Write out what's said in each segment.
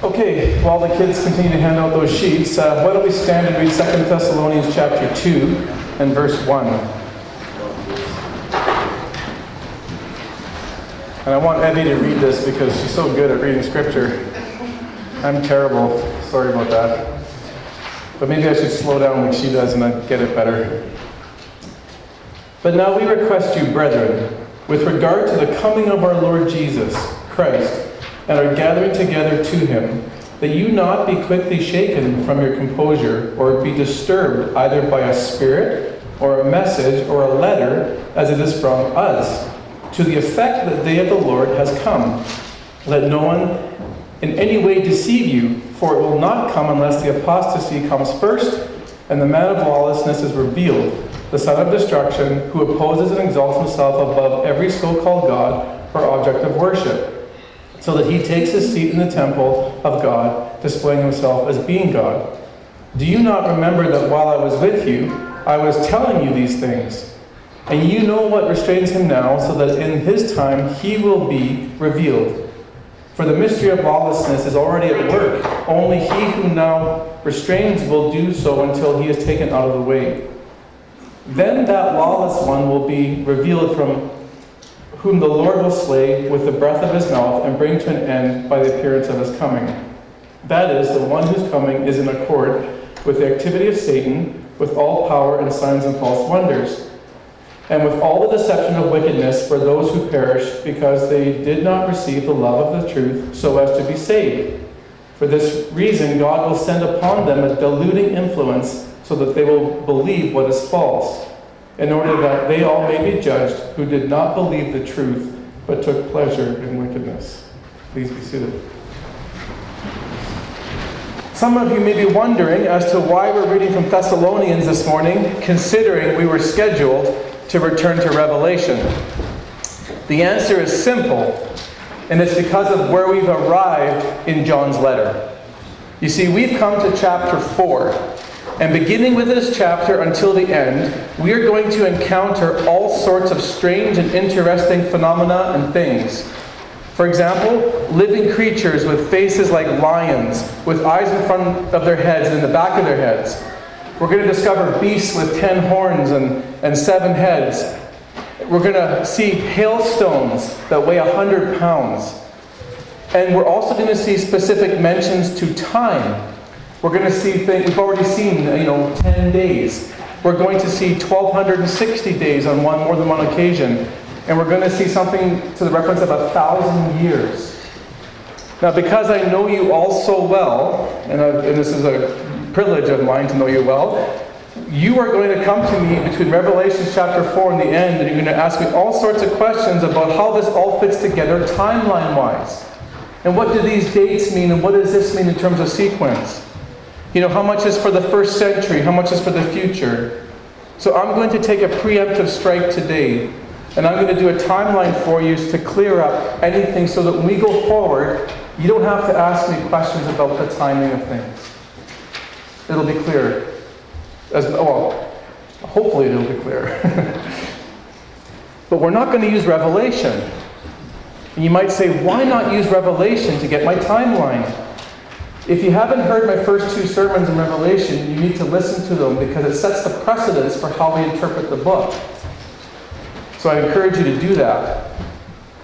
Okay, while the kids continue to hand out those sheets, uh, why don't we stand and read 2 Thessalonians chapter 2 and verse 1. And I want Evie to read this because she's so good at reading scripture. I'm terrible. Sorry about that. But maybe I should slow down like she does and I'd get it better. But now we request you, brethren, with regard to the coming of our Lord Jesus Christ, and are gathering together to him, that you not be quickly shaken from your composure, or be disturbed either by a spirit, or a message, or a letter, as it is from us, to the effect that the day of the Lord has come. Let no one in any way deceive you, for it will not come unless the apostasy comes first, and the man of lawlessness is revealed, the son of destruction, who opposes and exalts himself above every so called God or object of worship so that he takes his seat in the temple of God, displaying himself as being God. Do you not remember that while I was with you, I was telling you these things? And you know what restrains him now, so that in his time he will be revealed. For the mystery of lawlessness is already at work. Only he who now restrains will do so until he is taken out of the way. Then that lawless one will be revealed from whom the Lord will slay with the breath of his mouth and bring to an end by the appearance of his coming. That is, the one whose coming is in accord with the activity of Satan, with all power and signs and false wonders, and with all the deception of wickedness for those who perish, because they did not receive the love of the truth so as to be saved. For this reason, God will send upon them a deluding influence so that they will believe what is false in order that they all may be judged who did not believe the truth, but took pleasure in wickedness. Please be seated. Some of you may be wondering as to why we're reading from Thessalonians this morning, considering we were scheduled to return to Revelation. The answer is simple, and it's because of where we've arrived in John's letter. You see, we've come to chapter 4, and beginning with this chapter until the end, we are going to encounter all sorts of strange and interesting phenomena and things. For example, living creatures with faces like lions, with eyes in front of their heads and in the back of their heads. We're going to discover beasts with ten horns and, and seven heads. We're going to see hailstones that weigh a hundred pounds. And we're also going to see specific mentions to time we're going to see things, we've already seen, you know, 10 days. We're going to see 1,260 days on one more than one occasion. And we're going to see something to the reference of a thousand years. Now, because I know you all so well, and, and this is a privilege of mine to know you well, you are going to come to me between Revelation chapter 4 and the end, and you're going to ask me all sorts of questions about how this all fits together timeline wise. And what do these dates mean, and what does this mean in terms of sequence? You know, how much is for the first century? How much is for the future? So I'm going to take a preemptive strike today, and I'm going to do a timeline for you to clear up anything so that when we go forward, you don't have to ask me questions about the timing of things. It'll be clear. As, well, hopefully it'll be clear. but we're not going to use Revelation. And you might say, why not use Revelation to get my timeline? If you haven't heard my first two sermons in Revelation, you need to listen to them because it sets the precedence for how we interpret the book. So I encourage you to do that.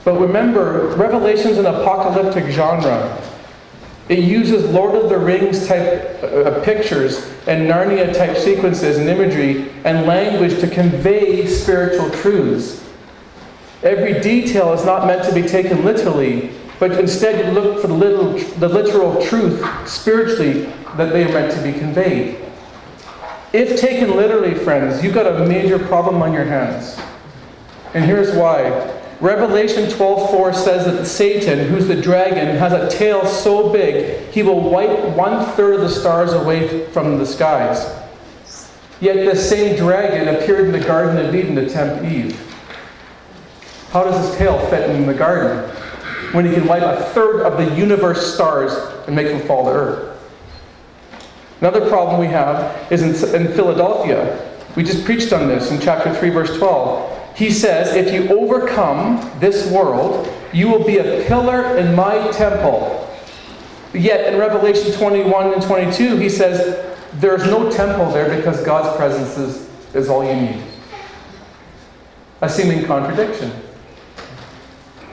But remember, Revelation's an apocalyptic genre. It uses Lord of the Rings type uh, pictures and Narnia type sequences and imagery and language to convey spiritual truths. Every detail is not meant to be taken literally, but instead you look for the, little, the literal truth spiritually that they are meant to be conveyed. If taken literally, friends, you've got a major problem on your hands. And here's why. Revelation 12:4 says that Satan, who's the dragon, has a tail so big he will wipe one third of the stars away from the skies. Yet the same dragon appeared in the Garden of Eden to tempt Eve. How does his tail fit in the garden? When he can light a third of the universe stars and make them fall to earth. Another problem we have is in, in Philadelphia. We just preached on this in chapter 3, verse 12. He says, If you overcome this world, you will be a pillar in my temple. Yet in Revelation 21 and 22, he says, There's no temple there because God's presence is, is all you need. A seeming contradiction.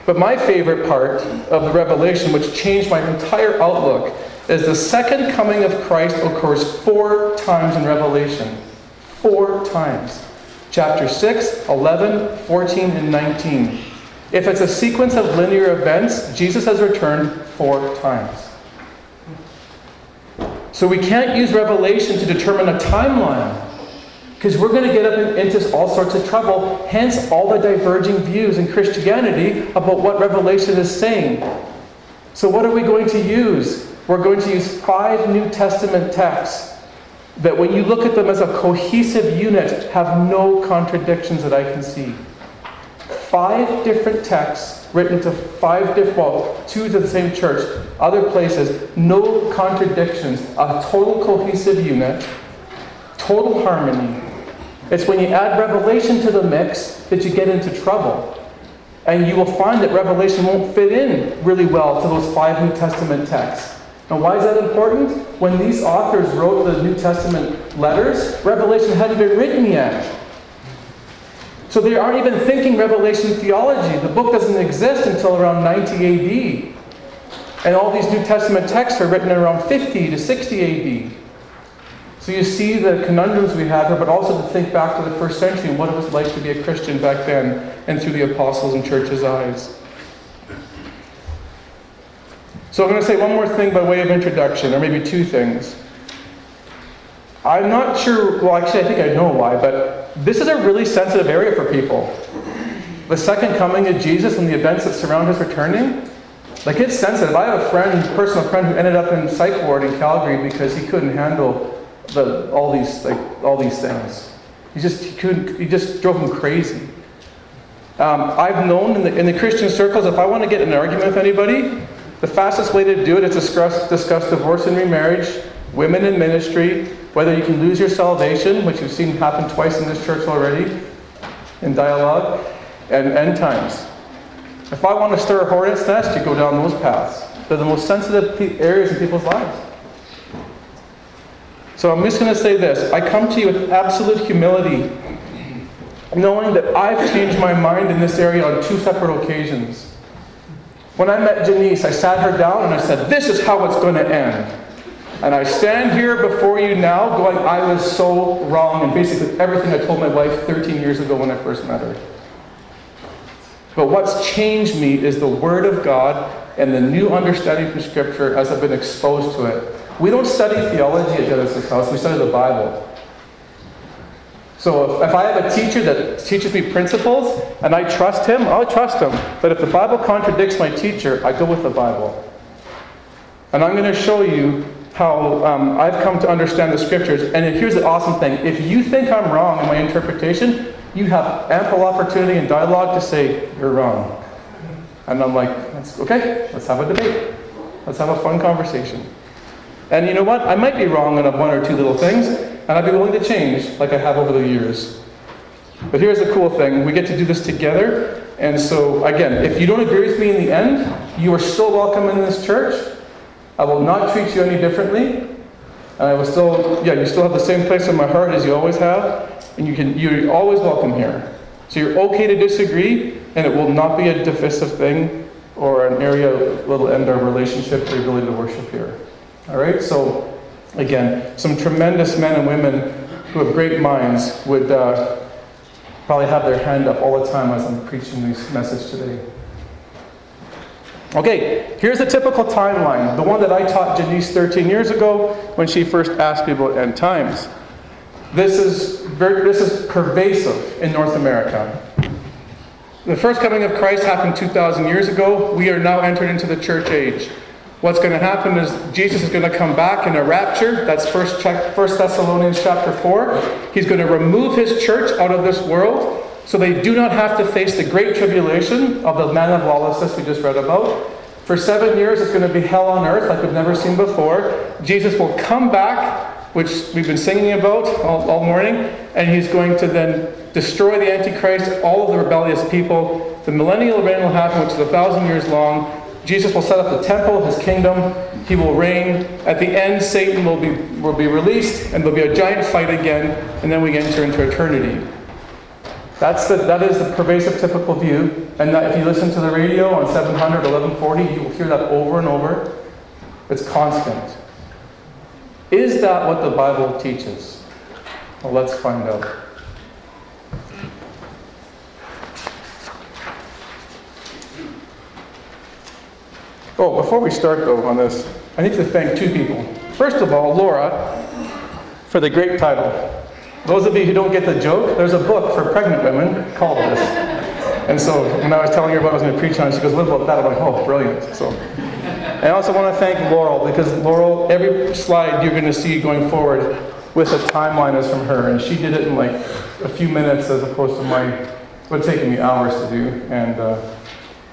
But my favorite part of the Revelation, which changed my entire outlook, is the second coming of Christ occurs four times in Revelation. Four times. Chapter 6, 11, 14, and 19. If it's a sequence of linear events, Jesus has returned four times. So we can't use Revelation to determine a timeline because we're going to get up in, into all sorts of trouble. Hence, all the diverging views in Christianity about what Revelation is saying. So, what are we going to use? We're going to use five New Testament texts that, when you look at them as a cohesive unit, have no contradictions that I can see. Five different texts written to five different, well, two to the same church, other places, no contradictions, a total cohesive unit, total harmony. It's when you add Revelation to the mix that you get into trouble. And you will find that Revelation won't fit in really well to those five New Testament texts. And why is that important? When these authors wrote the New Testament letters, Revelation hadn't been written yet. So they aren't even thinking Revelation theology. The book doesn't exist until around 90 AD. And all these New Testament texts are written around 50 to 60 AD. So you see the conundrums we have here, but also to think back to the first century and what it was like to be a Christian back then and through the apostles and church's eyes. So I'm going to say one more thing by way of introduction, or maybe two things. I'm not sure, well, actually, I think I know why, but this is a really sensitive area for people. The second coming of Jesus and the events that surround his returning, like it's sensitive. I have a friend, personal friend, who ended up in psych ward in Calgary because he couldn't handle the, all these like all these things. He just he couldn't. He just drove him crazy. Um, I've known in the, in the Christian circles, if I want to get an argument with anybody, the fastest way to do it is discuss, discuss divorce and remarriage, women in ministry, whether you can lose your salvation, which you've seen happen twice in this church already, in dialogue, and end times. If I want to stir a hornet's nest, you go down those paths. They're the most sensitive areas in people's lives. So I'm just going to say this. I come to you with absolute humility, knowing that I've changed my mind in this area on two separate occasions. When I met Janice, I sat her down and I said, This is how it's going to end. And I stand here before you now going, I was so wrong in basically everything I told my wife 13 years ago when I first met her. But what's changed me is the Word of God and the new understanding from Scripture as I've been exposed to it. We don't study theology at Genesis House, we study the Bible. So if, if I have a teacher that teaches me principles and I trust him, I'll trust him. But if the Bible contradicts my teacher, I go with the Bible. And I'm going to show you how um, I've come to understand the scriptures. And here's the awesome thing if you think I'm wrong in my interpretation, you have ample opportunity and dialogue to say, You're wrong. And I'm like, Okay, let's have a debate. Let's have a fun conversation. And you know what? I might be wrong on one or two little things, and I'd be willing to change like I have over the years. But here's the cool thing we get to do this together. And so, again, if you don't agree with me in the end, you are still welcome in this church. I will not treat you any differently. And I will still, yeah, you still have the same place in my heart as you always have. And you can, you're always welcome here. So you're okay to disagree, and it will not be a divisive thing or an area that will end our relationship or ability to worship here. All right? So, again, some tremendous men and women who have great minds would uh, probably have their hand up all the time as I'm preaching this message today. Okay, here's a typical timeline, the one that I taught Janice 13 years ago when she first asked me about end times. This is, very, this is pervasive in North America. The first coming of Christ happened 2,000 years ago. We are now entered into the church age. What's going to happen is Jesus is going to come back in a rapture. That's First, Thessalonians chapter 4. He's going to remove his church out of this world so they do not have to face the great tribulation of the man of lawlessness we just read about. For seven years, it's going to be hell on earth like we've never seen before. Jesus will come back, which we've been singing about all, all morning, and he's going to then destroy the Antichrist, all of the rebellious people. The millennial reign will happen, which is a thousand years long. Jesus will set up the temple, his kingdom. He will reign. At the end, Satan will be, will be released, and there'll be a giant fight again, and then we enter into eternity. That's the, that is the pervasive typical view. And if you listen to the radio on 700, 1140, you will hear that over and over. It's constant. Is that what the Bible teaches? Well, let's find out. Oh, before we start though on this, I need to thank two people. First of all, Laura, for the great title. Those of you who don't get the joke, there's a book for pregnant women called this. And so when I was telling her about what I was going to preach on, she goes, What about that? I'm like, Oh, brilliant. So I also want to thank Laurel because Laurel, every slide you're going to see going forward with a timeline is from her. And she did it in like a few minutes as opposed to my, what take me hours to do. And uh,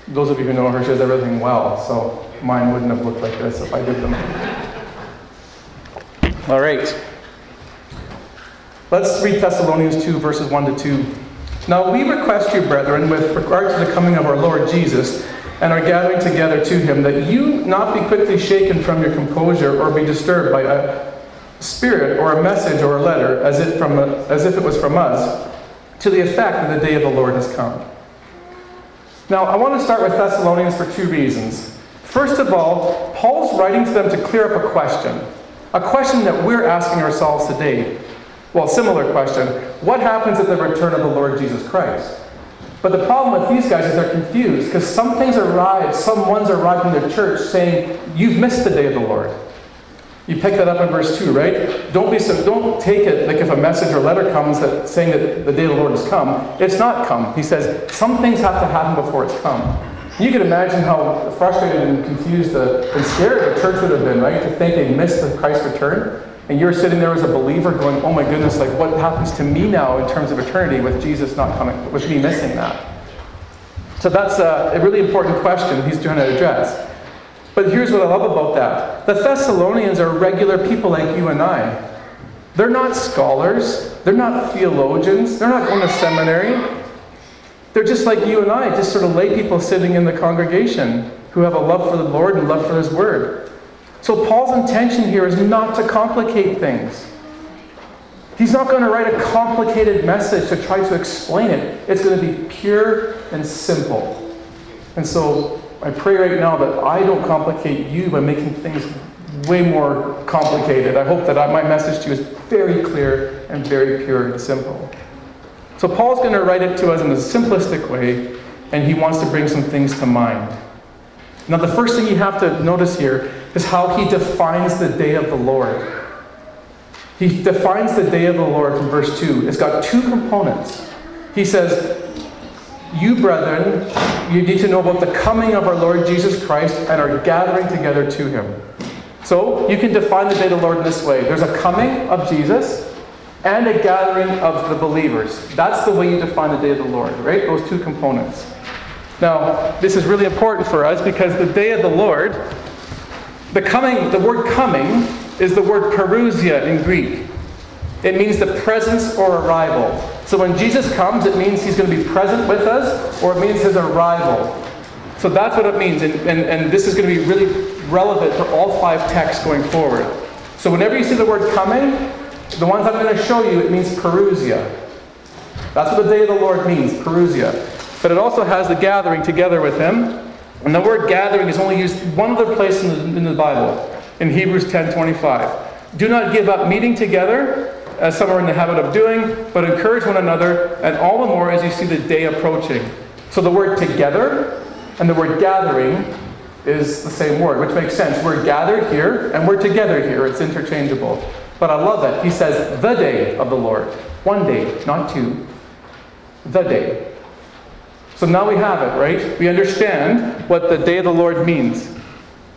those of you who know her, she does everything well, so mine wouldn't have looked like this if I did them. All right. Let's read Thessalonians 2, verses 1 to 2. Now we request you, brethren, with regard to the coming of our Lord Jesus and our gathering together to him, that you not be quickly shaken from your composure or be disturbed by a spirit or a message or a letter, as if, from a, as if it was from us, to the effect that the day of the Lord has come. Now, I want to start with Thessalonians for two reasons. First of all, Paul's writing to them to clear up a question, a question that we're asking ourselves today. Well, similar question What happens at the return of the Lord Jesus Christ? But the problem with these guys is they're confused because some things arrive, some ones arrive in their church saying, You've missed the day of the Lord. You pick that up in verse 2, right? Don't be so, don't take it like if a message or letter comes that saying that the day of the Lord has come. It's not come. He says some things have to happen before it's come. You can imagine how frustrated and confused uh, and scared the church would have been, right? To think they missed the Christ return. And you're sitting there as a believer going, oh my goodness, like what happens to me now in terms of eternity with Jesus not coming, with me missing that? So that's a, a really important question he's trying to address. But here's what I love about that the Thessalonians are regular people like you and I. They're not scholars, they're not theologians, they're not going to seminary. They're just like you and I, just sort of lay people sitting in the congregation who have a love for the Lord and love for His Word. So Paul's intention here is not to complicate things. He's not going to write a complicated message to try to explain it. It's going to be pure and simple. And so I pray right now that I don't complicate you by making things way more complicated. I hope that I, my message to you is very clear and very pure and simple. So Paul's going to write it to us in a simplistic way, and he wants to bring some things to mind. Now, the first thing you have to notice here is how he defines the day of the Lord. He defines the day of the Lord from verse 2. It's got two components. He says, you, brethren, you need to know about the coming of our Lord Jesus Christ and our gathering together to him. So, you can define the day of the Lord in this way there's a coming of Jesus and a gathering of the believers. That's the way you define the day of the Lord, right? Those two components. Now, this is really important for us because the day of the Lord, the coming, the word coming is the word parousia in Greek. It means the presence or arrival. So when Jesus comes, it means he's going to be present with us, or it means his arrival. So that's what it means, and, and, and this is going to be really relevant for all five texts going forward. So whenever you see the word coming, the ones I'm going to show you, it means parousia. That's what the day of the Lord means, parousia. But it also has the gathering together with him. And the word gathering is only used one other place in the, in the Bible, in Hebrews 10.25. Do not give up meeting together, as some are in the habit of doing, but encourage one another, and all the more as you see the day approaching. So the word together and the word gathering is the same word, which makes sense. We're gathered here and we're together here. It's interchangeable. But I love it. He says, the day of the Lord. One day, not two. The day. So now we have it, right? We understand what the day of the Lord means.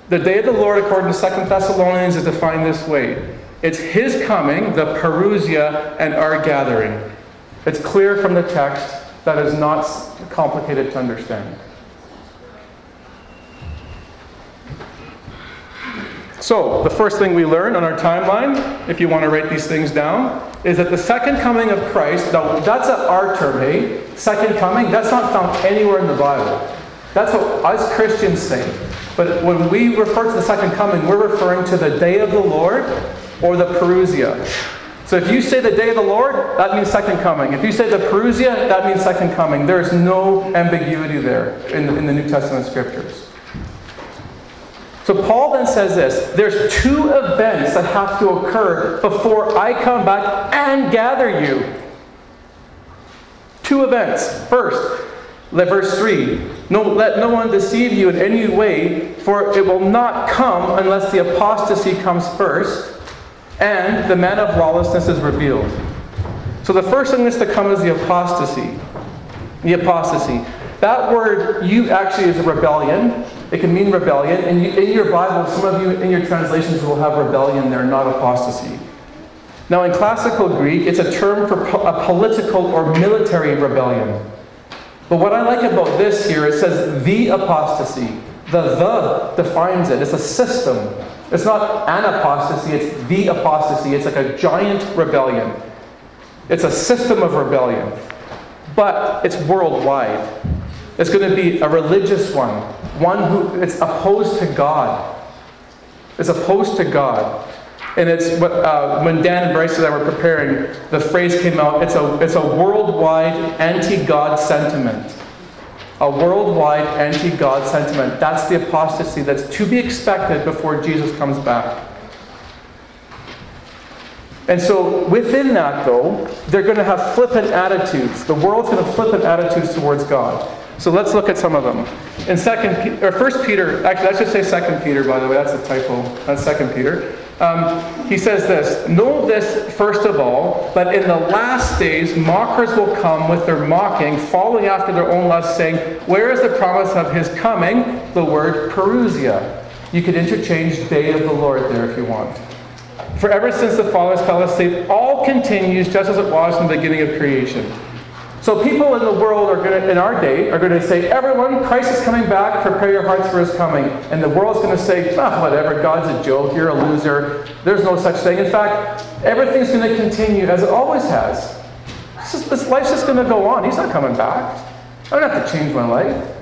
The day of the Lord, according to 2 Thessalonians, is defined this way it's his coming, the parousia, and our gathering. It's clear from the text that is not complicated to understand. So, the first thing we learn on our timeline, if you want to write these things down, is that the second coming of Christ, that's our term, hey? Second coming, that's not found anywhere in the Bible. That's what us Christians say. But when we refer to the second coming, we're referring to the day of the Lord or the Parousia. So if you say the day of the Lord, that means second coming. If you say the Parousia, that means second coming. There is no ambiguity there in the, in the New Testament scriptures. So Paul then says this there's two events that have to occur before I come back and gather you. Two events. First, verse 3 no, Let no one deceive you in any way, for it will not come unless the apostasy comes first and the man of lawlessness is revealed. So the first thing that's to come is the apostasy. The apostasy. That word, you actually is a rebellion. It can mean rebellion. And you, in your Bible, some of you in your translations will have rebellion there, not apostasy. Now, in classical Greek, it's a term for po- a political or military rebellion. But what I like about this here, it says the apostasy. The the defines it. It's a system. It's not an apostasy, it's the apostasy. It's like a giant rebellion. It's a system of rebellion. But it's worldwide. It's going to be a religious one, one who it's opposed to God. It's opposed to God. And it's what, uh, when Dan and Bryce and I were preparing, the phrase came out it's a, it's a worldwide anti God sentiment. A worldwide anti God sentiment. That's the apostasy that's to be expected before Jesus comes back. And so within that, though, they're going to have flippant attitudes. The world's going to have flippant attitudes towards God. So let's look at some of them. In second or first Peter, actually let's just say second Peter, by the way, that's a typo. That's second Peter. Um, he says this Know this first of all, that in the last days mockers will come with their mocking, following after their own lust, saying, Where is the promise of his coming? The word Parousia. You could interchange day of the Lord there if you want. For ever since the fathers fell asleep, all continues just as it was from the beginning of creation. So people in the world are going to, in our day, are going to say, everyone, Christ is coming back, prepare your hearts for his coming. And the world's going to say, ah, whatever, God's a joke, you're a loser, there's no such thing. In fact, everything's going to continue as it always has. This, this life's just going to go on. He's not coming back. I don't have to change my life.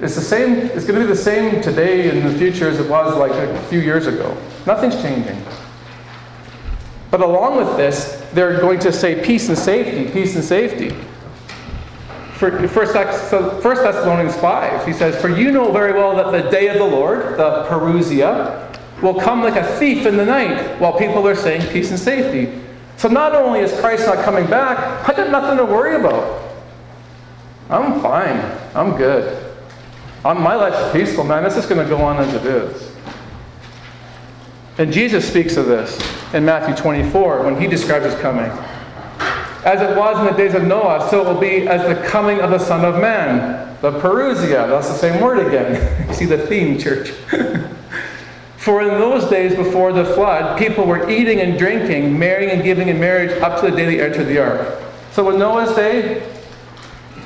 It's the same, it's going to be the same today and in the future as it was like a few years ago. Nothing's changing. But along with this, they're going to say peace and safety, peace and safety. For First Thessalonians 5, he says, For you know very well that the day of the Lord, the Parousia, will come like a thief in the night, while people are saying peace and safety. So not only is Christ not coming back, I got nothing to worry about. I'm fine. I'm good. I'm, my life's peaceful, man. This is going to go on as it is. And Jesus speaks of this in Matthew 24 when he describes his coming. As it was in the days of Noah, so it will be as the coming of the Son of Man. The Parousia, that's the same word again. you see the theme, church. For in those days before the flood, people were eating and drinking, marrying and giving in marriage up to the day they entered the ark. So in Noah's day,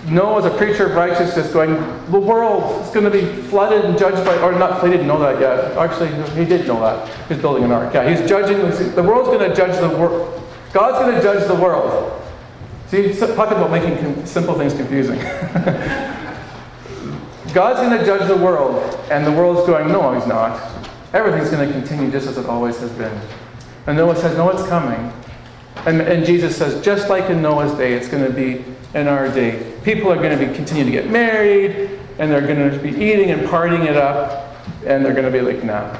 Noah was a preacher of righteousness going, the world is going to be flooded and judged by, or not, he didn't know that yet. Actually, he did know that. He's building an ark. Yeah, he's judging, the world's going to judge the world. God's going to judge the world. See, talking about making simple things confusing. God's going to judge the world, and the world's going, no, he's not. Everything's going to continue just as it always has been. And Noah says, no, it's coming. And, and Jesus says, just like in Noah's day, it's going to be in our day. People are going to be continuing to get married, and they're going to be eating and partying it up, and they're going to be like, nah.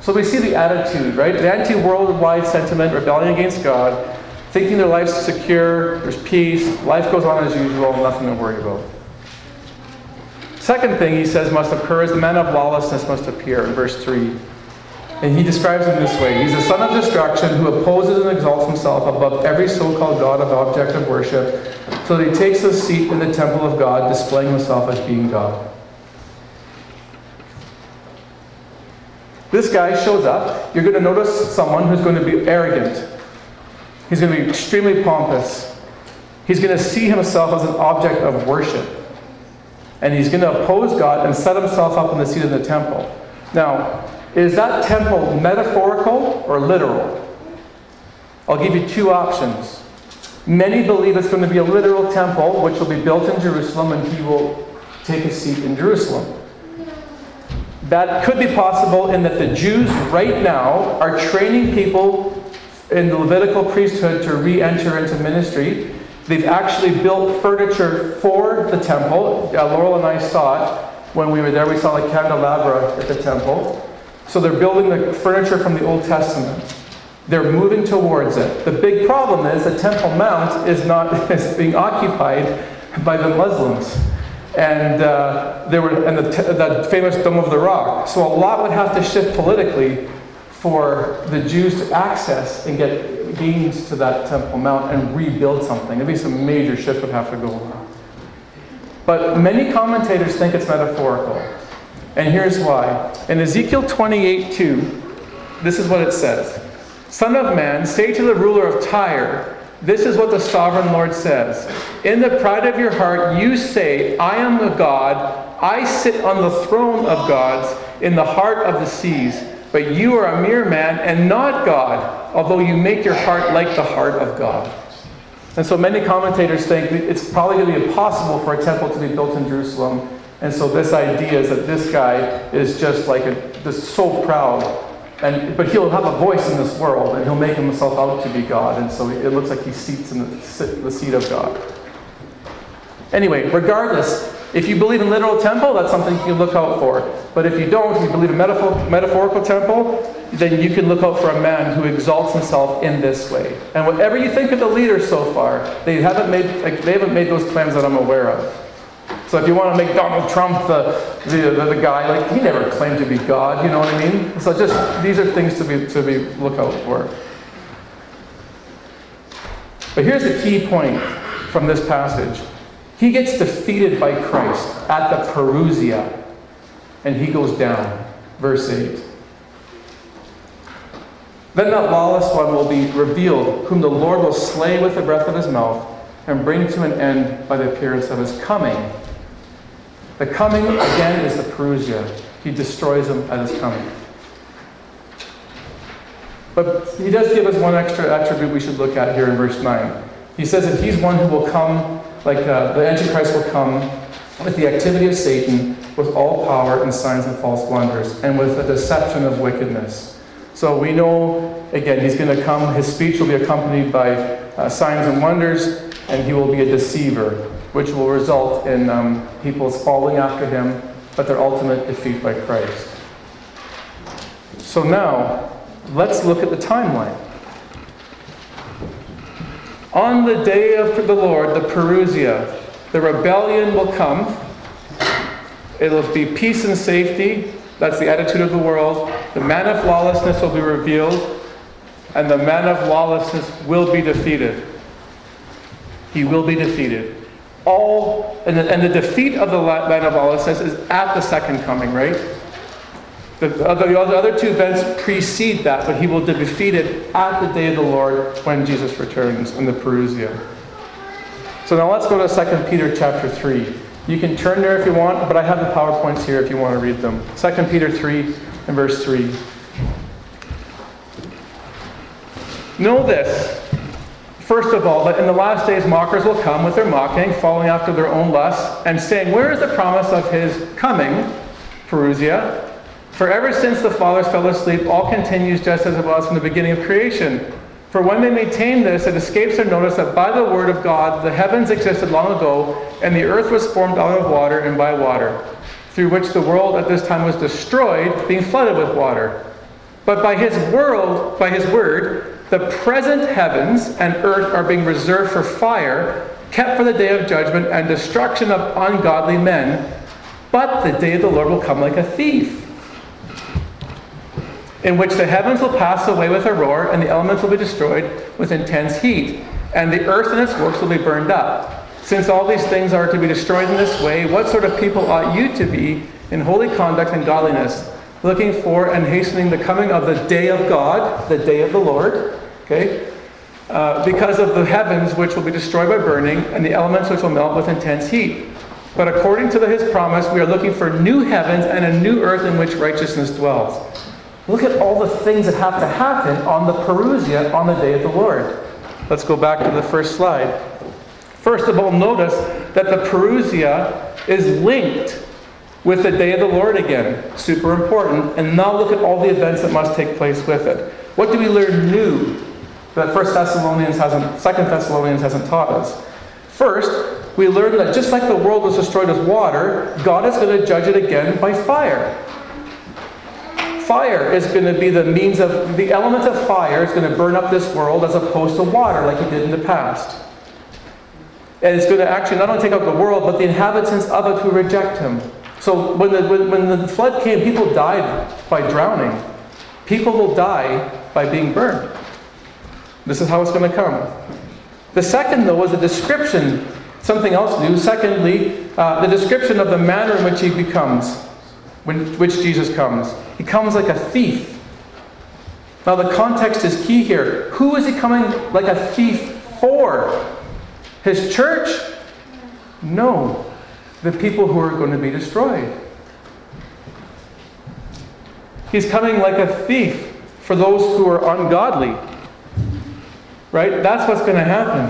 So we see the attitude, right? The anti-worldwide sentiment, rebellion against God, thinking their life's secure, there's peace, life goes on as usual, nothing to worry about. Second thing he says must occur is the man of lawlessness must appear in verse 3. And he describes him this way He's a son of destruction who opposes and exalts himself above every so called God of object of worship, so he takes a seat in the temple of God, displaying himself as being God. This guy shows up. You're going to notice someone who's going to be arrogant. He's going to be extremely pompous. He's going to see himself as an object of worship. And he's going to oppose God and set himself up in the seat of the temple. Now, is that temple metaphorical or literal? I'll give you two options. Many believe it's going to be a literal temple, which will be built in Jerusalem, and he will take a seat in Jerusalem. That could be possible in that the Jews right now are training people in the Levitical priesthood to re enter into ministry. They've actually built furniture for the temple. Uh, Laurel and I saw it when we were there. We saw the candelabra at the temple. So they're building the furniture from the Old Testament. They're moving towards it. The big problem is the Temple Mount is not is being occupied by the Muslims and uh, there were and the, the famous Dome of the Rock. So a lot would have to shift politically for the Jews to access and get gains to that Temple Mount and rebuild something. At least a major shift would have to go on. But many commentators think it's metaphorical. And here's why. In Ezekiel 28 2, this is what it says Son of man, say to the ruler of Tyre, this is what the sovereign Lord says. In the pride of your heart, you say, I am a God. I sit on the throne of gods in the heart of the seas. But you are a mere man and not God, although you make your heart like the heart of God. And so many commentators think it's probably going to be impossible for a temple to be built in Jerusalem. And so this idea is that this guy is just like a, just so proud and, but he'll have a voice in this world, and he'll make himself out to be God. And so it looks like he seats in the, the seat of God. Anyway, regardless, if you believe in literal temple, that's something you can look out for. But if you don't, if you believe in metaphor, metaphorical temple, then you can look out for a man who exalts himself in this way. And whatever you think of the leaders so far, they haven't made, they haven't made those claims that I'm aware of. So if you want to make Donald Trump the, the, the, the, guy, like he never claimed to be God, you know what I mean? So just these are things to be to be look out for. But here's the key point from this passage. He gets defeated by Christ at the Parousia, and he goes down. Verse 8. Then that lawless one will be revealed, whom the Lord will slay with the breath of his mouth, and bring to an end by the appearance of his coming. The coming, again, is the Parousia. He destroys them at his coming. But he does give us one extra attribute we should look at here in verse 9. He says that he's one who will come, like uh, the Antichrist will come with the activity of Satan, with all power and signs and false wonders, and with a deception of wickedness. So we know, again, he's going to come, his speech will be accompanied by uh, signs and wonders, and he will be a deceiver which will result in um, people's following after him, but their ultimate defeat by Christ. So now, let's look at the timeline. On the day of the Lord, the Parousia, the rebellion will come. It'll be peace and safety. That's the attitude of the world. The man of lawlessness will be revealed, and the man of lawlessness will be defeated. He will be defeated all, and the, and the defeat of the land of lawlessness is at the second coming, right? The, the, other two events precede that, but he will be defeated at the day of the Lord when Jesus returns in the Parousia. So now let's go to 2 Peter chapter 3. You can turn there if you want, but I have the PowerPoints here if you want to read them. 2 Peter 3 and verse 3. Know this First of all, that in the last days mockers will come with their mocking, following after their own lusts, and saying, Where is the promise of his coming, Parousia? For ever since the fathers fell asleep, all continues just as it was from the beginning of creation. For when they maintain this, it escapes their notice that by the word of God the heavens existed long ago, and the earth was formed out of water and by water, through which the world at this time was destroyed, being flooded with water. But by his world, by his word, the present heavens and earth are being reserved for fire, kept for the day of judgment and destruction of ungodly men. But the day of the Lord will come like a thief, in which the heavens will pass away with a roar, and the elements will be destroyed with intense heat, and the earth and its works will be burned up. Since all these things are to be destroyed in this way, what sort of people ought you to be in holy conduct and godliness? Looking for and hastening the coming of the day of God, the day of the Lord, okay? Uh, because of the heavens which will be destroyed by burning and the elements which will melt with intense heat. But according to the, his promise, we are looking for new heavens and a new earth in which righteousness dwells. Look at all the things that have to happen on the Parousia on the day of the Lord. Let's go back to the first slide. First of all, notice that the Parousia is linked with the day of the Lord again. Super important. And now look at all the events that must take place with it. What do we learn new that First Thessalonians hasn't, Second Thessalonians hasn't taught us? First, we learn that just like the world was destroyed with water, God is going to judge it again by fire. Fire is going to be the means of, the element of fire is going to burn up this world as opposed to water like he did in the past. And it's going to actually not only take out the world, but the inhabitants of it who reject him. So when the, when, the flood came, people died by drowning. People will die by being burned. This is how it's going to come. The second, though, was a description, something else new. Secondly, uh, the description of the manner in which he becomes, when, which Jesus comes. He comes like a thief. Now, the context is key here. Who is he coming like a thief for? His church? No the people who are going to be destroyed. He's coming like a thief for those who are ungodly. Right? That's what's going to happen.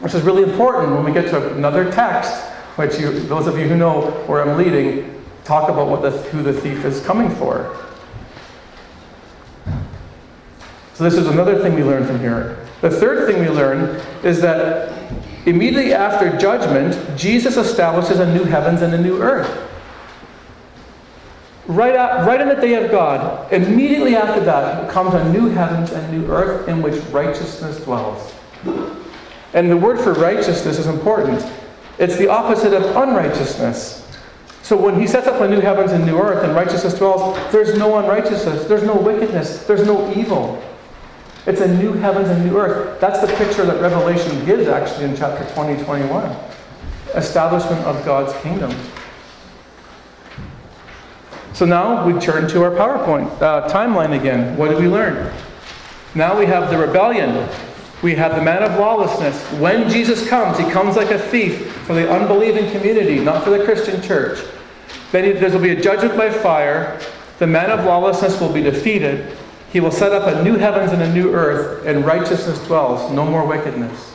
Which is really important when we get to another text, which you, those of you who know where I'm leading, talk about what the, who the thief is coming for. So, this is another thing we learn from here. The third thing we learn is that Immediately after judgment, Jesus establishes a new heavens and a new earth. Right, at, right on the day of God, immediately after that comes a new heavens and new earth in which righteousness dwells. And the word for righteousness is important. It's the opposite of unrighteousness. So when he sets up a new heavens and new earth and righteousness dwells, there's no unrighteousness, there's no wickedness, there's no evil. It's a new heavens and new earth. That's the picture that Revelation gives actually in chapter 20, 21. Establishment of God's kingdom. So now we turn to our PowerPoint uh, timeline again. What did we learn? Now we have the rebellion. We have the man of lawlessness. When Jesus comes, he comes like a thief for the unbelieving community, not for the Christian church. Then there will be a judgment by fire. The man of lawlessness will be defeated. He will set up a new heavens and a new earth, and righteousness dwells, no more wickedness.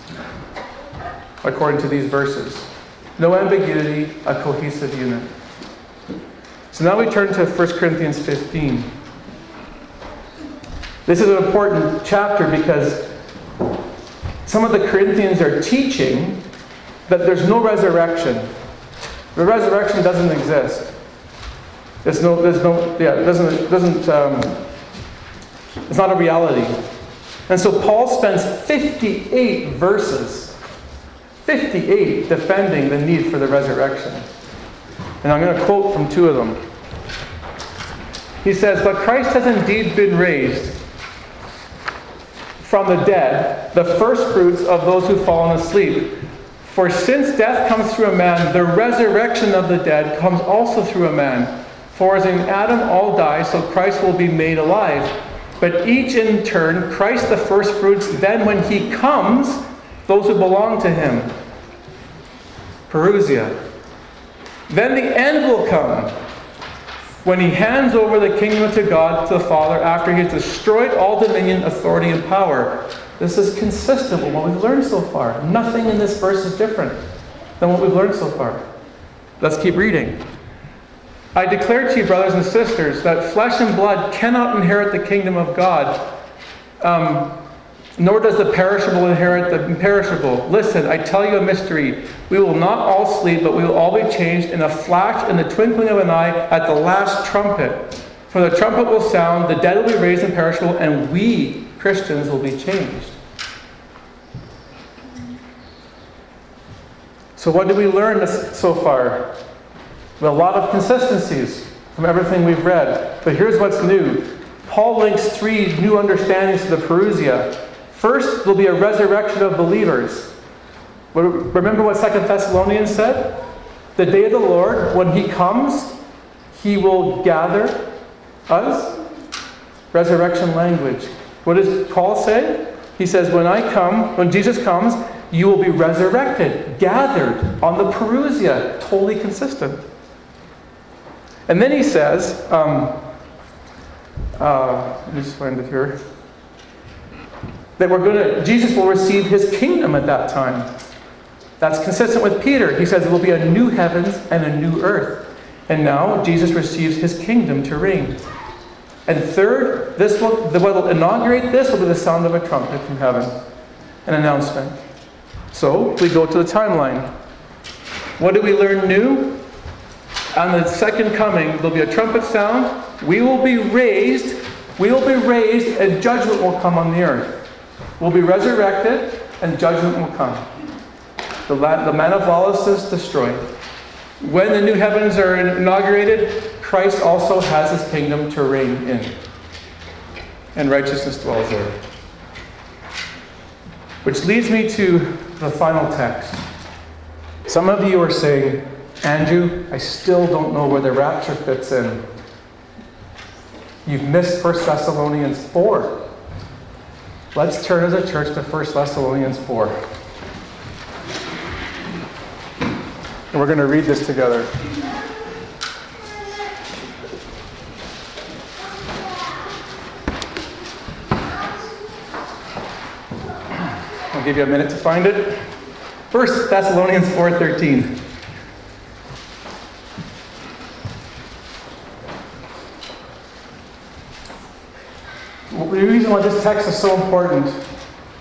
According to these verses. No ambiguity, a cohesive unit. So now we turn to 1 Corinthians 15. This is an important chapter because some of the Corinthians are teaching that there's no resurrection. The resurrection doesn't exist. There's no, there's no, yeah, doesn't, doesn't um, it's not a reality. And so Paul spends 58 verses, 58 defending the need for the resurrection. And I'm going to quote from two of them. He says, But Christ has indeed been raised from the dead, the first fruits of those who've fallen asleep. For since death comes through a man, the resurrection of the dead comes also through a man. For as in Adam all die, so Christ will be made alive but each in turn, Christ the first fruits, then when he comes, those who belong to him. Parousia. Then the end will come when he hands over the kingdom to God, to the Father, after he has destroyed all dominion, authority, and power. This is consistent with what we've learned so far. Nothing in this verse is different than what we've learned so far. Let's keep reading. I declare to you, brothers and sisters, that flesh and blood cannot inherit the kingdom of God, um, nor does the perishable inherit the imperishable. Listen, I tell you a mystery. We will not all sleep, but we will all be changed in a flash, in the twinkling of an eye, at the last trumpet. For the trumpet will sound, the dead will be raised imperishable, and we, Christians, will be changed. So, what did we learn so far? A lot of consistencies from everything we've read. But here's what's new Paul links three new understandings to the Parousia. First, there'll be a resurrection of believers. Remember what Second Thessalonians said? The day of the Lord, when he comes, he will gather us. Resurrection language. What does Paul say? He says, When I come, when Jesus comes, you will be resurrected, gathered on the Parousia. Totally consistent. And then he says, um, uh, let me just find it here, that we're going to, Jesus will receive his kingdom at that time. That's consistent with Peter. He says there will be a new heavens and a new earth. And now Jesus receives his kingdom to reign. And third, this will, the, what will inaugurate this will be the sound of a trumpet from heaven, an announcement. So we go to the timeline. What do we learn new? On the second coming, there'll be a trumpet sound. We will be raised. We will be raised, and judgment will come on the earth. We'll be resurrected, and judgment will come. The, the man of lawlessness destroyed. When the new heavens are inaugurated, Christ also has his kingdom to reign in. And righteousness dwells there. Which leads me to the final text. Some of you are saying, Andrew, I still don't know where the rapture fits in. You've missed 1 Thessalonians 4. Let's turn as a church to 1 Thessalonians 4. And we're going to read this together. I'll give you a minute to find it. First Thessalonians 4:13. The reason why this text is so important,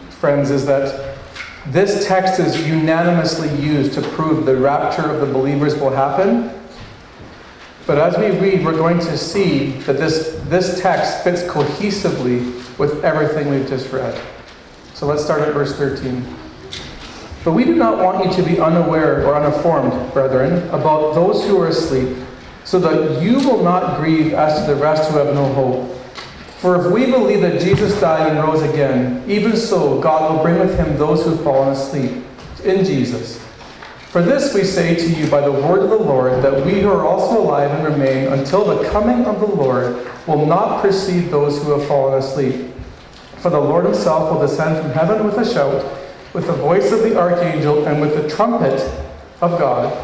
friends, is that this text is unanimously used to prove the rapture of the believers will happen. But as we read, we're going to see that this, this text fits cohesively with everything we've just read. So let's start at verse 13. But we do not want you to be unaware or uninformed, brethren, about those who are asleep, so that you will not grieve as to the rest who have no hope. For if we believe that Jesus died and rose again, even so God will bring with him those who have fallen asleep in Jesus. For this we say to you by the word of the Lord, that we who are also alive and remain until the coming of the Lord will not precede those who have fallen asleep. For the Lord himself will descend from heaven with a shout, with the voice of the archangel, and with the trumpet of God.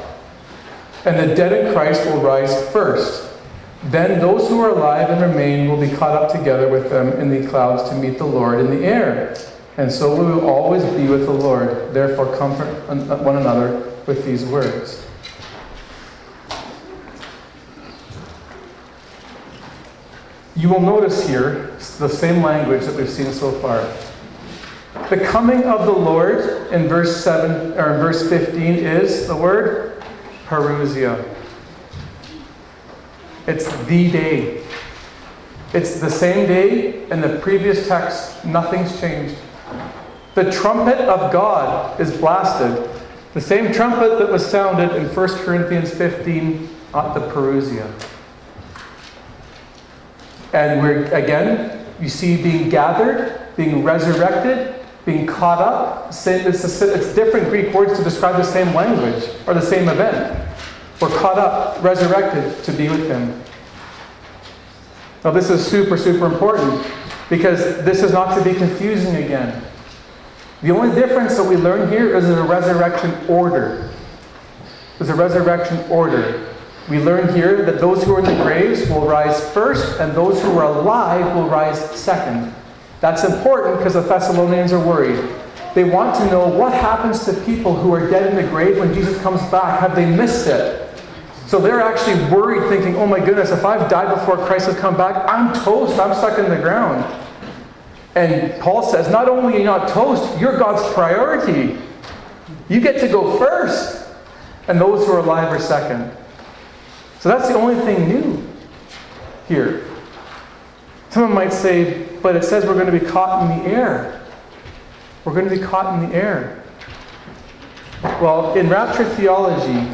And the dead in Christ will rise first. Then those who are alive and remain will be caught up together with them in the clouds to meet the Lord in the air. And so we will always be with the Lord. Therefore, comfort one another with these words. You will notice here the same language that we've seen so far. The coming of the Lord in verse 7 or in verse 15 is the word parousia. It's the day. It's the same day in the previous text. Nothing's changed. The trumpet of God is blasted. The same trumpet that was sounded in 1 Corinthians 15 at the Parousia. And we're, again, you see being gathered, being resurrected, being caught up. It's, it's different Greek words to describe the same language or the same event. We're caught up, resurrected to be with Him. Now, this is super, super important because this is not to be confusing again. The only difference that we learn here is a resurrection order. There's a resurrection order. We learn here that those who are in the graves will rise first, and those who are alive will rise second. That's important because the Thessalonians are worried. They want to know what happens to people who are dead in the grave when Jesus comes back. Have they missed it? So they're actually worried, thinking, oh my goodness, if I've died before Christ has come back, I'm toast. I'm stuck in the ground. And Paul says, not only are you not toast, you're God's priority. You get to go first. And those who are alive are second. So that's the only thing new here. Someone might say, but it says we're going to be caught in the air. We're going to be caught in the air. Well, in rapture theology,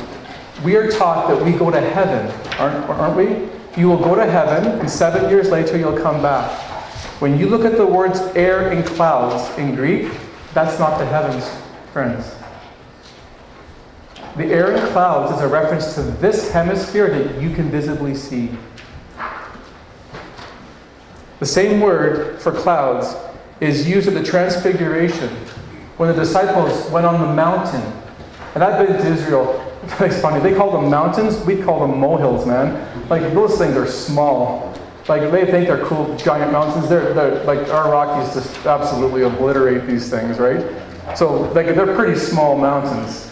we are taught that we go to heaven, aren't, aren't we? You will go to heaven, and seven years later you'll come back. When you look at the words air and clouds in Greek, that's not the heavens, friends. The air and clouds is a reference to this hemisphere that you can visibly see. The same word for clouds is used at the Transfiguration when the disciples went on the mountain. And I've been to Israel. It's funny. They call them mountains. We call them molehills, man. Like those things are small. Like they think they're cool giant mountains. They're, they're like our Rockies just absolutely obliterate these things, right? So like they're pretty small mountains.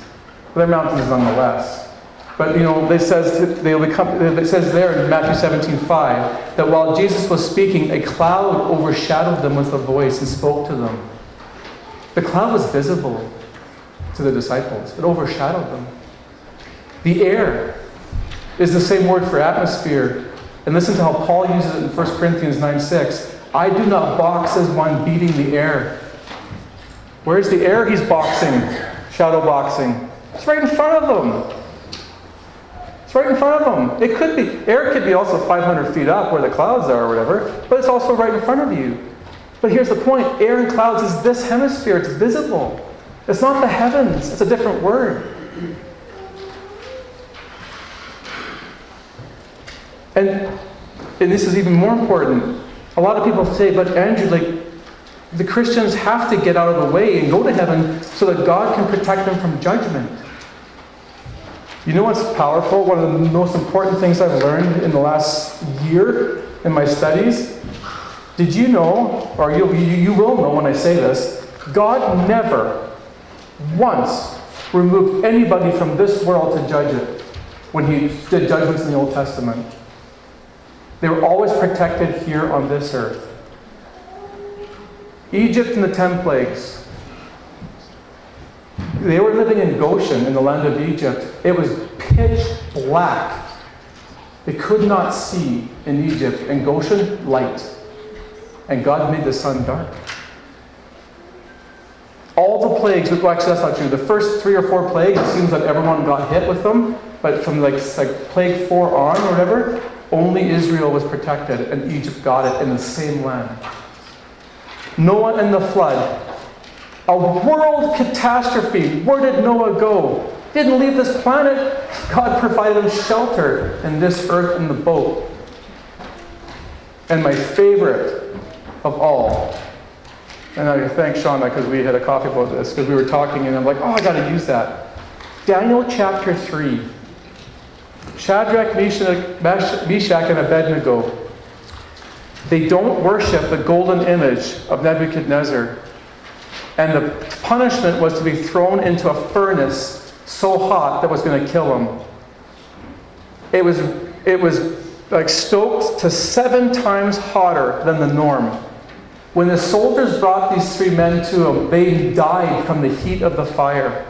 They're mountains nonetheless. But you know, it says they'll become. It says there in Matthew 17, 5, that while Jesus was speaking, a cloud overshadowed them with a voice and spoke to them. The cloud was visible to the disciples. It overshadowed them. The air is the same word for atmosphere. And listen to how Paul uses it in 1 Corinthians 9 6. I do not box as one beating the air. Where's the air he's boxing? Shadow boxing. It's right in front of them. It's right in front of them. It could be, air could be also 500 feet up where the clouds are or whatever, but it's also right in front of you. But here's the point air and clouds is this hemisphere, it's visible. It's not the heavens, it's a different word. And, and this is even more important. A lot of people say, but Andrew, like, the Christians have to get out of the way and go to heaven so that God can protect them from judgment. You know what's powerful? One of the most important things I've learned in the last year in my studies? Did you know, or you, you, you will know when I say this, God never once removed anybody from this world to judge it when he did judgments in the Old Testament. They were always protected here on this earth. Egypt and the ten plagues, they were living in Goshen, in the land of Egypt. It was pitch black. They could not see in Egypt. And Goshen, light. And God made the sun dark. All the plagues, well, actually, that's not true. The first three or four plagues, it seems like everyone got hit with them. But from like, like plague four on or whatever, only Israel was protected, and Egypt got it in the same land. Noah and the flood, a world catastrophe. Where did Noah go? Didn't leave this planet. God provided him shelter in this earth in the boat. And my favorite of all, and I thank Shauna because we had a coffee about this because we were talking and I'm like, oh, I got to use that. Daniel chapter 3. Shadrach, Meshach, and Abednego. They don't worship the golden image of Nebuchadnezzar. And the punishment was to be thrown into a furnace so hot that was going to kill them. It was, it was like stoked to seven times hotter than the norm. When the soldiers brought these three men to him, they died from the heat of the fire.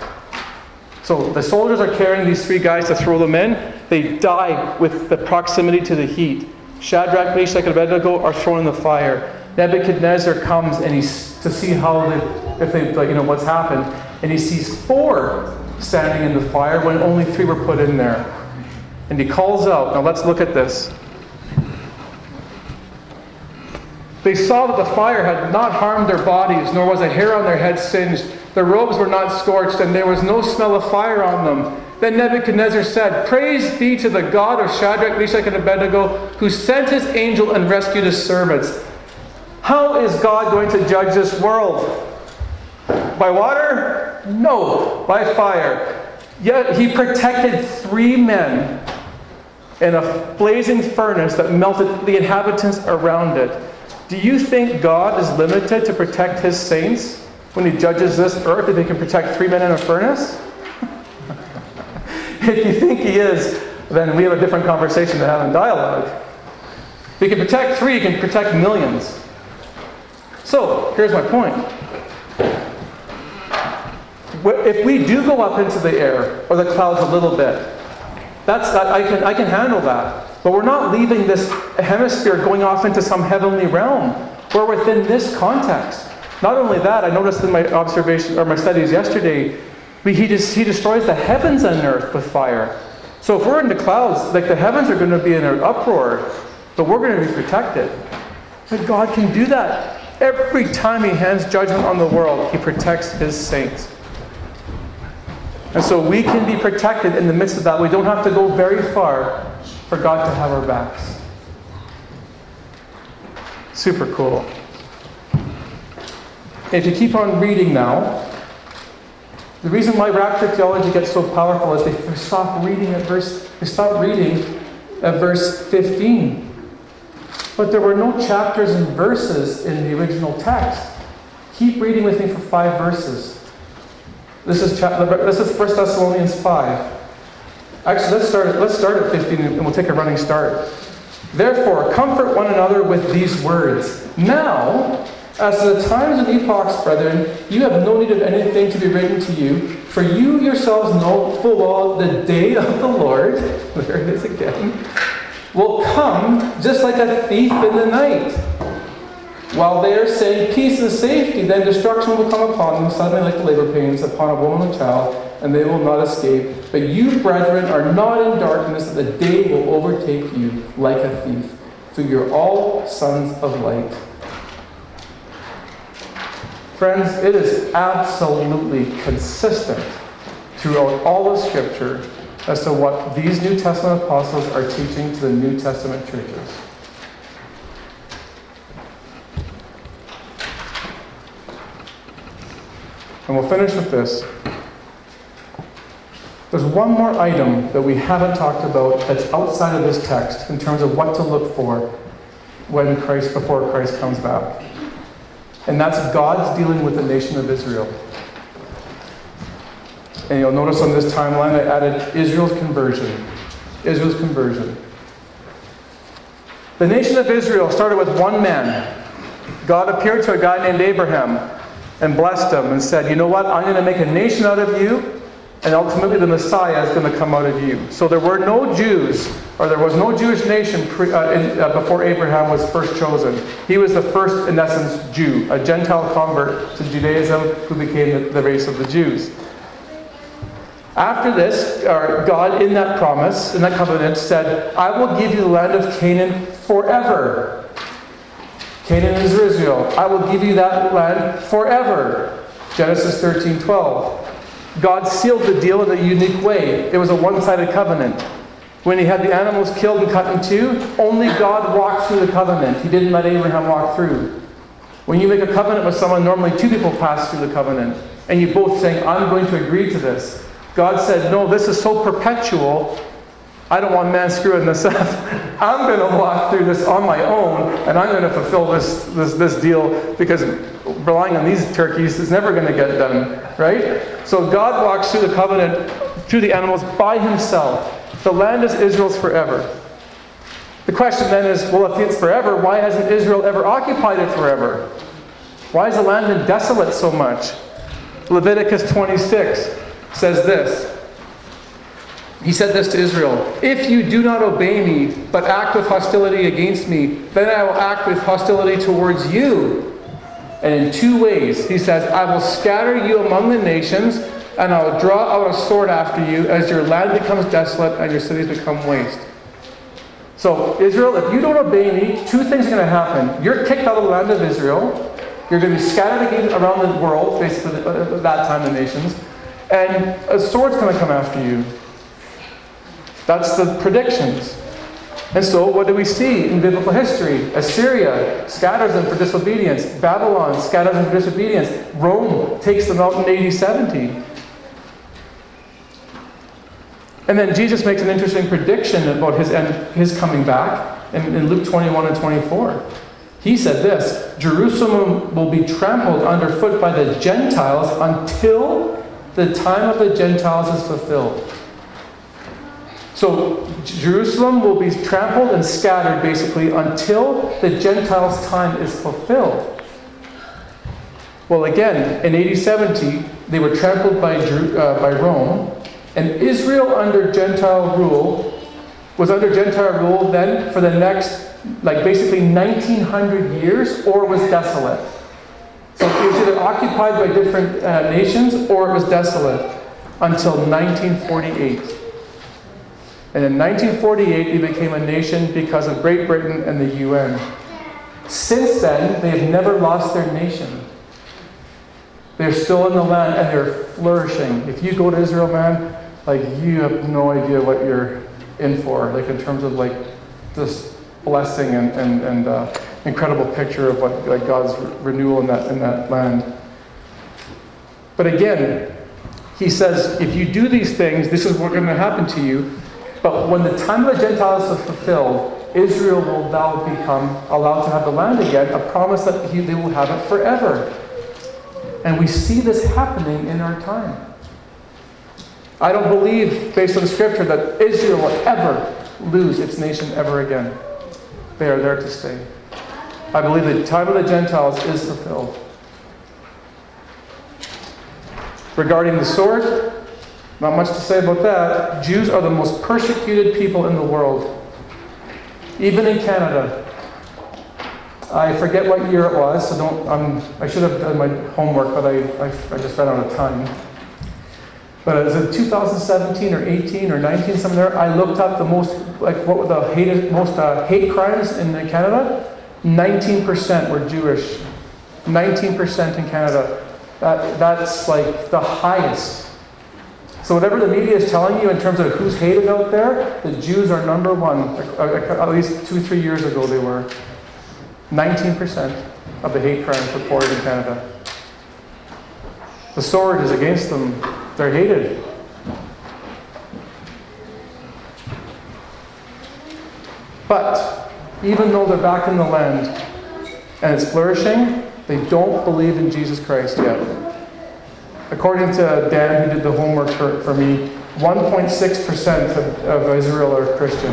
So the soldiers are carrying these three guys to throw them in. They die with the proximity to the heat. Shadrach, Meshach, and Abednego are thrown in the fire. Nebuchadnezzar comes and he's to see how if they, like, you know, what's happened, and he sees four standing in the fire when only three were put in there. And he calls out. Now let's look at this. They saw that the fire had not harmed their bodies, nor was a hair on their heads singed. Their robes were not scorched, and there was no smell of fire on them. Then Nebuchadnezzar said, Praise be to the God of Shadrach, Meshach, and Abednego, who sent his angel and rescued his servants. How is God going to judge this world? By water? No, by fire. Yet he protected three men in a blazing furnace that melted the inhabitants around it. Do you think God is limited to protect his saints when he judges this earth if he can protect three men in a furnace? if you think he is, then we have a different conversation to have in dialogue. If he can protect three, he can protect millions. So, here's my point. If we do go up into the air or the clouds a little bit, that's, that I, can, I can handle that. But we're not leaving this hemisphere going off into some heavenly realm. We're within this context. Not only that, I noticed in my observation or my studies yesterday, he, he destroys the heavens and earth with fire. So if we're in the clouds, like the heavens are going to be in an uproar, but we're going to be protected. But God can do that. Every time he hands judgment on the world, he protects his saints. And so we can be protected in the midst of that. We don't have to go very far for God to have our backs. Super cool. If you keep on reading now, the reason why rapture theology gets so powerful is they stop reading at verse they stop reading at verse 15. But there were no chapters and verses in the original text. Keep reading with me for five verses. This is, chapter, this is 1 Thessalonians 5. Actually, let's start, let's start at 15 and we'll take a running start. Therefore, comfort one another with these words. Now, as to the times and epochs, brethren, you have no need of anything to be written to you, for you yourselves know full well the day of the Lord, there it is again, will come just like a thief in the night. While they are saying peace and safety, then destruction will come upon them suddenly like the labor pains upon a woman and child, and they will not escape. But you, brethren, are not in darkness, that the day will overtake you like a thief. For you're all sons of light. Friends, it is absolutely consistent throughout all of Scripture as to what these New Testament apostles are teaching to the New Testament churches. And we'll finish with this. There's one more item that we haven't talked about that's outside of this text in terms of what to look for when Christ before Christ comes back. And that's God's dealing with the nation of Israel. And you'll notice on this timeline I added Israel's conversion. Israel's conversion. The nation of Israel started with one man. God appeared to a guy named Abraham and blessed him and said, You know what? I'm going to make a nation out of you, and ultimately the Messiah is going to come out of you. So there were no Jews, or there was no Jewish nation pre, uh, in, uh, before Abraham was first chosen. He was the first, in essence, Jew, a Gentile convert to Judaism who became the, the race of the Jews. After this, God, in that promise, in that covenant, said, I will give you the land of Canaan forever. Canaan is Israel. I will give you that land forever. Genesis 13 12. God sealed the deal in a unique way. It was a one sided covenant. When he had the animals killed and cut in two, only God walked through the covenant. He didn't let Abraham walk through. When you make a covenant with someone, normally two people pass through the covenant. And you both saying, I'm going to agree to this. God said, No, this is so perpetual, I don't want man screwing this up. I'm going to walk through this on my own, and I'm going to fulfill this, this, this deal because relying on these turkeys is never going to get done, right? So God walks through the covenant, through the animals by himself. The land is Israel's forever. The question then is well, if it's forever, why hasn't Israel ever occupied it forever? Why has the land been desolate so much? Leviticus 26 says this he said this to Israel If you do not obey me, but act with hostility against me, then I will act with hostility towards you. And in two ways, he says, I will scatter you among the nations, and I will draw out a sword after you as your land becomes desolate and your cities become waste. So, Israel, if you don't obey me, two things are going to happen. You're kicked out of the land of Israel. You're going to be scattered again around the world, basically, at that time, the nations. And a sword's going to come after you. That's the predictions. And so, what do we see in biblical history? Assyria scatters them for disobedience. Babylon scatters them for disobedience. Rome takes them out in AD 70. And then Jesus makes an interesting prediction about his, end, his coming back in, in Luke 21 and 24. He said this Jerusalem will be trampled underfoot by the Gentiles until the time of the Gentiles is fulfilled. So Jerusalem will be trampled and scattered basically until the Gentiles' time is fulfilled. Well, again, in AD 70, they were trampled by, uh, by Rome, and Israel under Gentile rule was under Gentile rule then for the next, like basically 1900 years, or was desolate. So it was either occupied by different uh, nations or it was desolate until 1948. And in 1948, they became a nation because of Great Britain and the UN. Since then, they have never lost their nation. They're still in the land and they're flourishing. If you go to Israel, man, like you have no idea what you're in for, like in terms of like this blessing and, and, and uh, incredible picture of what like God's renewal in that, in that land. But again, he says, if you do these things, this is what's going to happen to you. But when the time of the Gentiles is fulfilled, Israel will now become allowed to have the land again, a promise that he, they will have it forever. And we see this happening in our time. I don't believe, based on Scripture, that Israel will ever lose its nation ever again. They are there to stay. I believe the time of the Gentiles is fulfilled. Regarding the sword, not much to say about that. Jews are the most persecuted people in the world, even in Canada. I forget what year it was, so don't. I should have done my homework, but I, I, I just ran out of time. But it 2017 or 18 or 19 somewhere? I looked up the most, like, what were the hated, most uh, hate crimes in Canada? 19% were Jewish. 19% in Canada. That, that's like the highest. So whatever the media is telling you in terms of who's hated out there, the Jews are number one. Uh, uh, at least two, three years ago they were. 19% of the hate crimes reported in Canada. The sword is against them. They're hated. But even though they're back in the land and it's flourishing, they don't believe in Jesus Christ yet. According to Dan, who did the homework for, for me, 1.6% of, of Israel are Christian.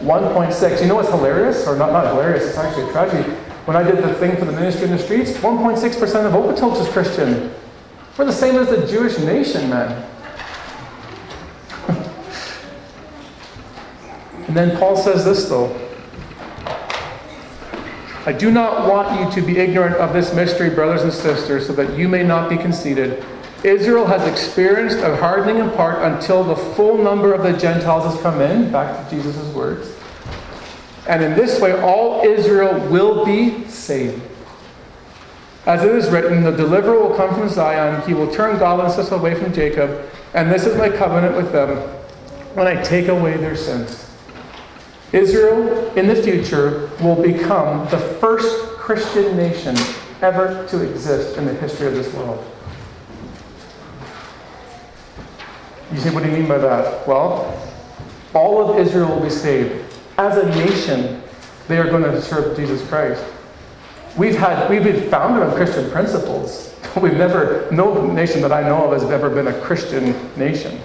1.6. You know what's hilarious? Or not, not hilarious, it's actually a tragedy. When I did the thing for the ministry in the streets, 1.6% of Okotoks is Christian. We're the same as the Jewish nation, man. and then Paul says this, though. I do not want you to be ignorant of this mystery, brothers and sisters, so that you may not be conceited. Israel has experienced a hardening in part until the full number of the Gentiles has come in. Back to Jesus' words. And in this way, all Israel will be saved. As it is written, the deliverer will come from Zion, he will turn godlessness away from Jacob, and this is my covenant with them when I take away their sins. Israel in the future will become the first Christian nation ever to exist in the history of this world. You say, what do you mean by that? Well, all of Israel will be saved. As a nation, they are going to serve Jesus Christ. We've had we've been founded on Christian principles. We've never no nation that I know of has ever been a Christian nation.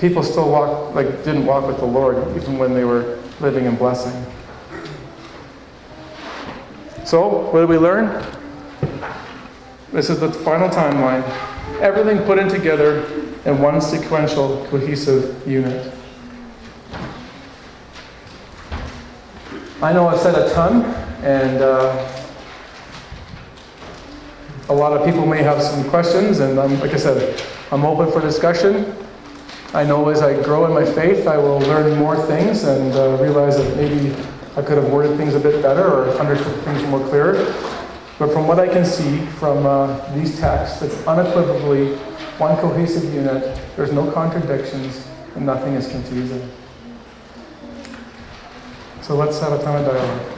People still walk like didn't walk with the Lord even when they were living in blessing. So, what did we learn? This is the final timeline. Everything put in together in one sequential, cohesive unit. I know I've said a ton, and uh, a lot of people may have some questions, and like I said, I'm open for discussion. I know as I grow in my faith, I will learn more things and uh, realize that maybe I could have worded things a bit better or understood things more clear. But from what I can see from uh, these texts, it's unequivocally one cohesive unit. There's no contradictions, and nothing is confusing. So let's have a time of dialogue.